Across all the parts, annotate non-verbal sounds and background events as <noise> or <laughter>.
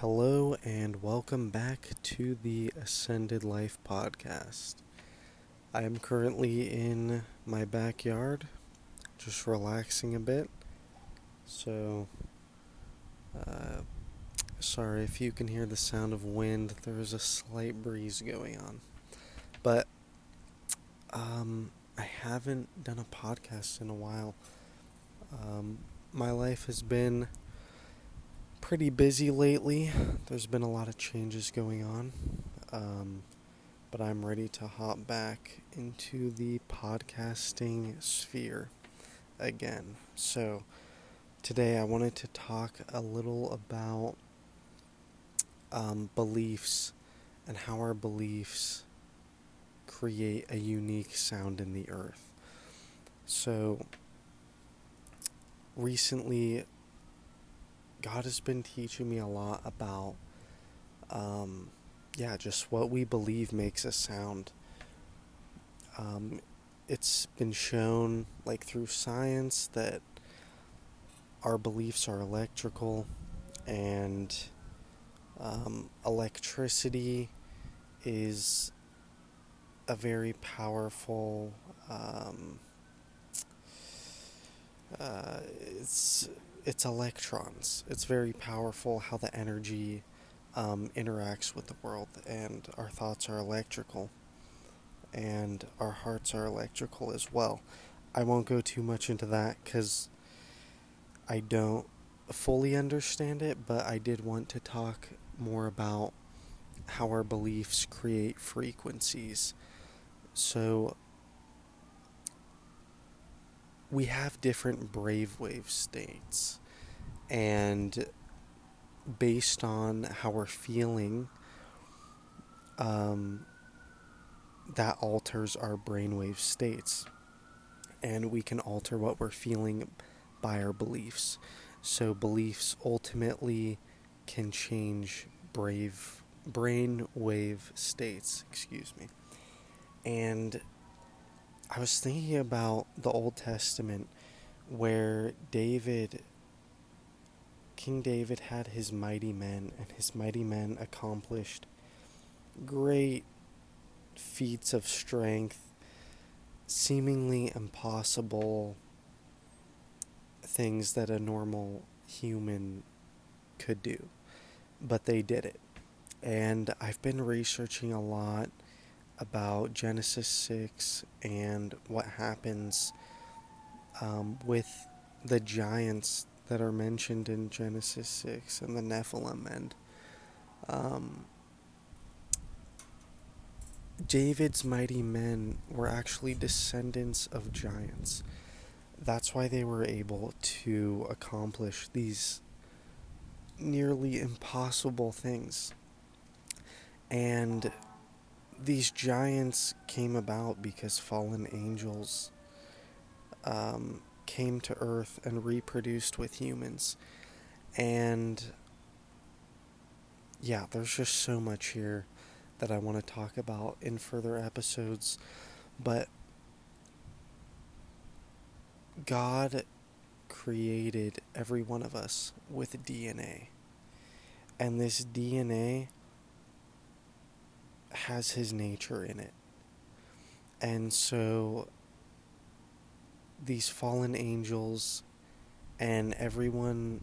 Hello, and welcome back to the Ascended Life podcast. I am currently in my backyard, just relaxing a bit. So, uh, sorry if you can hear the sound of wind, there is a slight breeze going on. But, um, I haven't done a podcast in a while. Um, my life has been pretty busy lately. There's been a lot of changes going on. Um, but I'm ready to hop back into the podcasting sphere again. So, today I wanted to talk a little about um, beliefs and how our beliefs create a unique sound in the earth. So, recently God has been teaching me a lot about, um, yeah, just what we believe makes us sound. Um, it's been shown, like through science, that our beliefs are electrical, and um, electricity is a very powerful. Um, uh, it's it's electrons. It's very powerful how the energy um, interacts with the world, and our thoughts are electrical, and our hearts are electrical as well. I won't go too much into that because I don't fully understand it, but I did want to talk more about how our beliefs create frequencies. So, we have different brave-wave states. And based on how we're feeling um, that alters our brainwave states. And we can alter what we're feeling by our beliefs. So beliefs ultimately can change brave brain wave states excuse me. And I was thinking about the Old Testament where David, King David, had his mighty men, and his mighty men accomplished great feats of strength, seemingly impossible things that a normal human could do. But they did it. And I've been researching a lot about Genesis 6 and what happens um, with the giants that are mentioned in Genesis 6 and the Nephilim and um, David's mighty men were actually descendants of giants. That's why they were able to accomplish these nearly impossible things. And these giants came about because fallen angels um, came to Earth and reproduced with humans. And yeah, there's just so much here that I want to talk about in further episodes. But God created every one of us with DNA. And this DNA has his nature in it. And so these fallen angels and everyone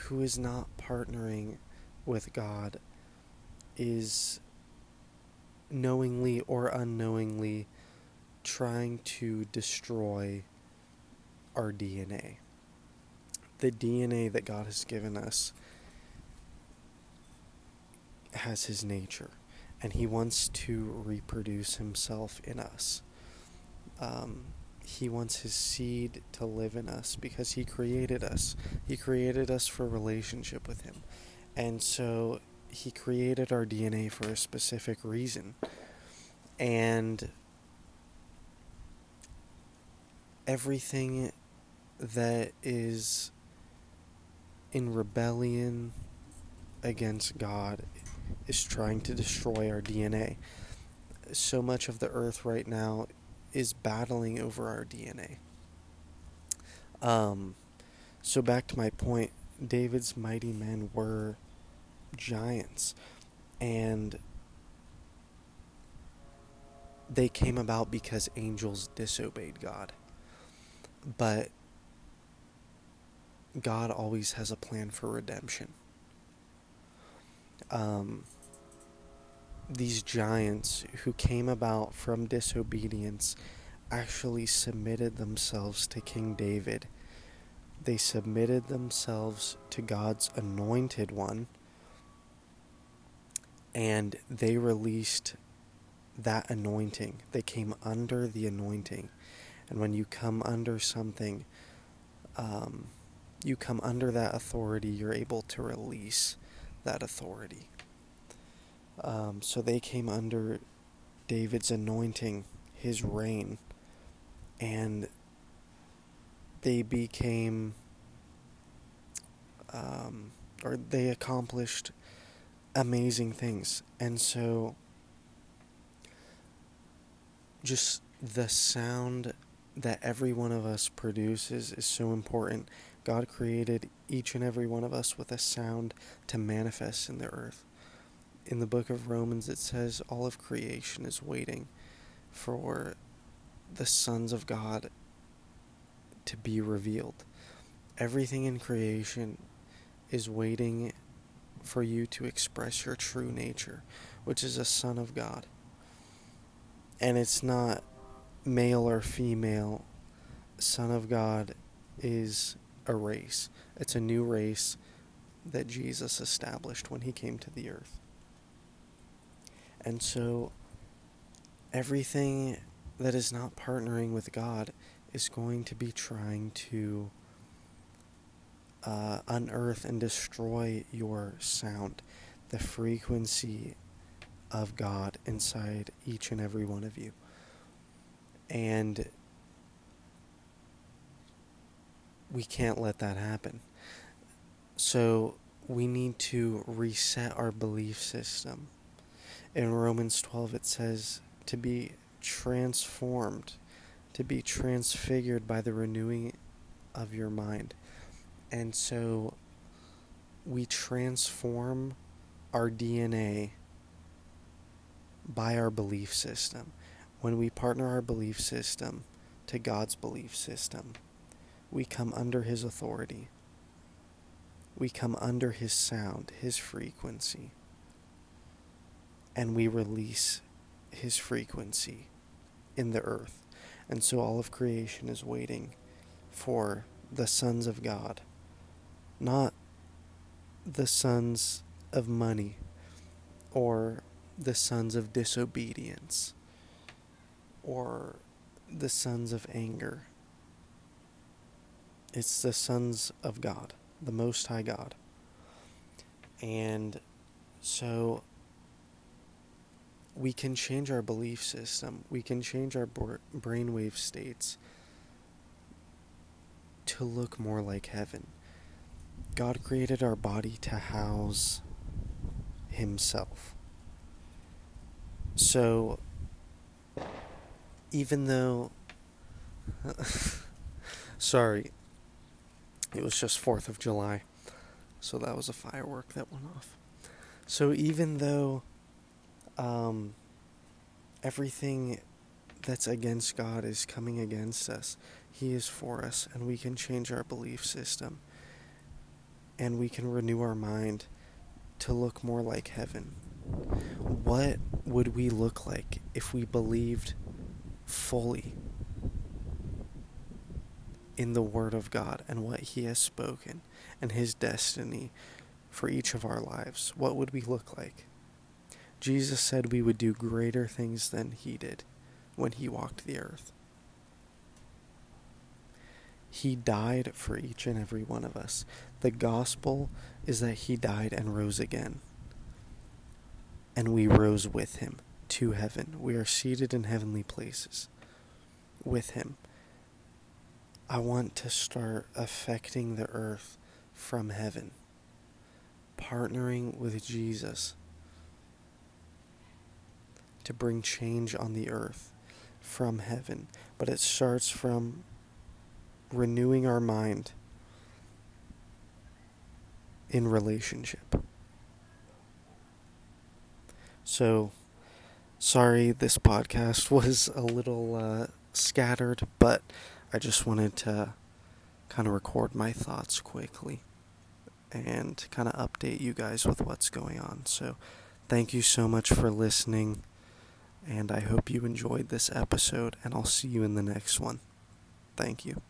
who is not partnering with God is knowingly or unknowingly trying to destroy our DNA. The DNA that God has given us has His nature and he wants to reproduce himself in us. Um, he wants his seed to live in us because he created us. He created us for relationship with him. And so he created our DNA for a specific reason. And everything that is in rebellion against God is trying to destroy our DNA. So much of the earth right now is battling over our DNA. Um, so back to my point, David's mighty men were giants. And they came about because angels disobeyed God. But God always has a plan for redemption. Um, these giants who came about from disobedience actually submitted themselves to King David. They submitted themselves to God's anointed one, and they released that anointing. They came under the anointing. And when you come under something, um, you come under that authority, you're able to release that authority. Um, so they came under David's anointing, his reign, and they became, um, or they accomplished amazing things. And so, just the sound that every one of us produces is so important. God created each and every one of us with a sound to manifest in the earth in the book of Romans, it says all of creation is waiting for the sons of God to be revealed. Everything in creation is waiting for you to express your true nature, which is a son of God. And it's not male or female. Son of God is a race, it's a new race that Jesus established when he came to the earth. And so everything that is not partnering with God is going to be trying to uh, unearth and destroy your sound, the frequency of God inside each and every one of you. And we can't let that happen. So we need to reset our belief system in Romans 12 it says to be transformed, to be transfigured by the renewing of your mind. And so we transform our DNA by our belief system. When we partner our belief system to God's belief system, we come under His authority. We come under His sound, His frequency and we release his frequency in the earth. And so all of creation is waiting for the sons of God, not the sons of money or the sons of disobedience or the sons of anger. It's the sons of God, the Most High God. And so we can change our belief system, we can change our brainwave states to look more like heaven. God created our body to house Himself. So, even though. <laughs> sorry, it was just 4th of July, so that was a firework that went off. So, even though um, everything that's against God is coming against us. He is for us, and we can change our belief system. And we can renew our mind to look more like heaven. What would we look like if we believed fully in the Word of God and what He has spoken and His destiny for each of our lives? What would we look like? Jesus said we would do greater things than he did when he walked the earth. He died for each and every one of us. The gospel is that he died and rose again. And we rose with him to heaven. We are seated in heavenly places with him. I want to start affecting the earth from heaven, partnering with Jesus to bring change on the earth from heaven. But it starts from renewing our mind in relationship. So, sorry this podcast <laughs> was a little uh, scattered, but I just wanted to kind of record my thoughts quickly and kind of update you guys with what's going on. So, thank you so much for listening, and I hope you enjoyed this episode, and I'll see you in the next one. Thank you.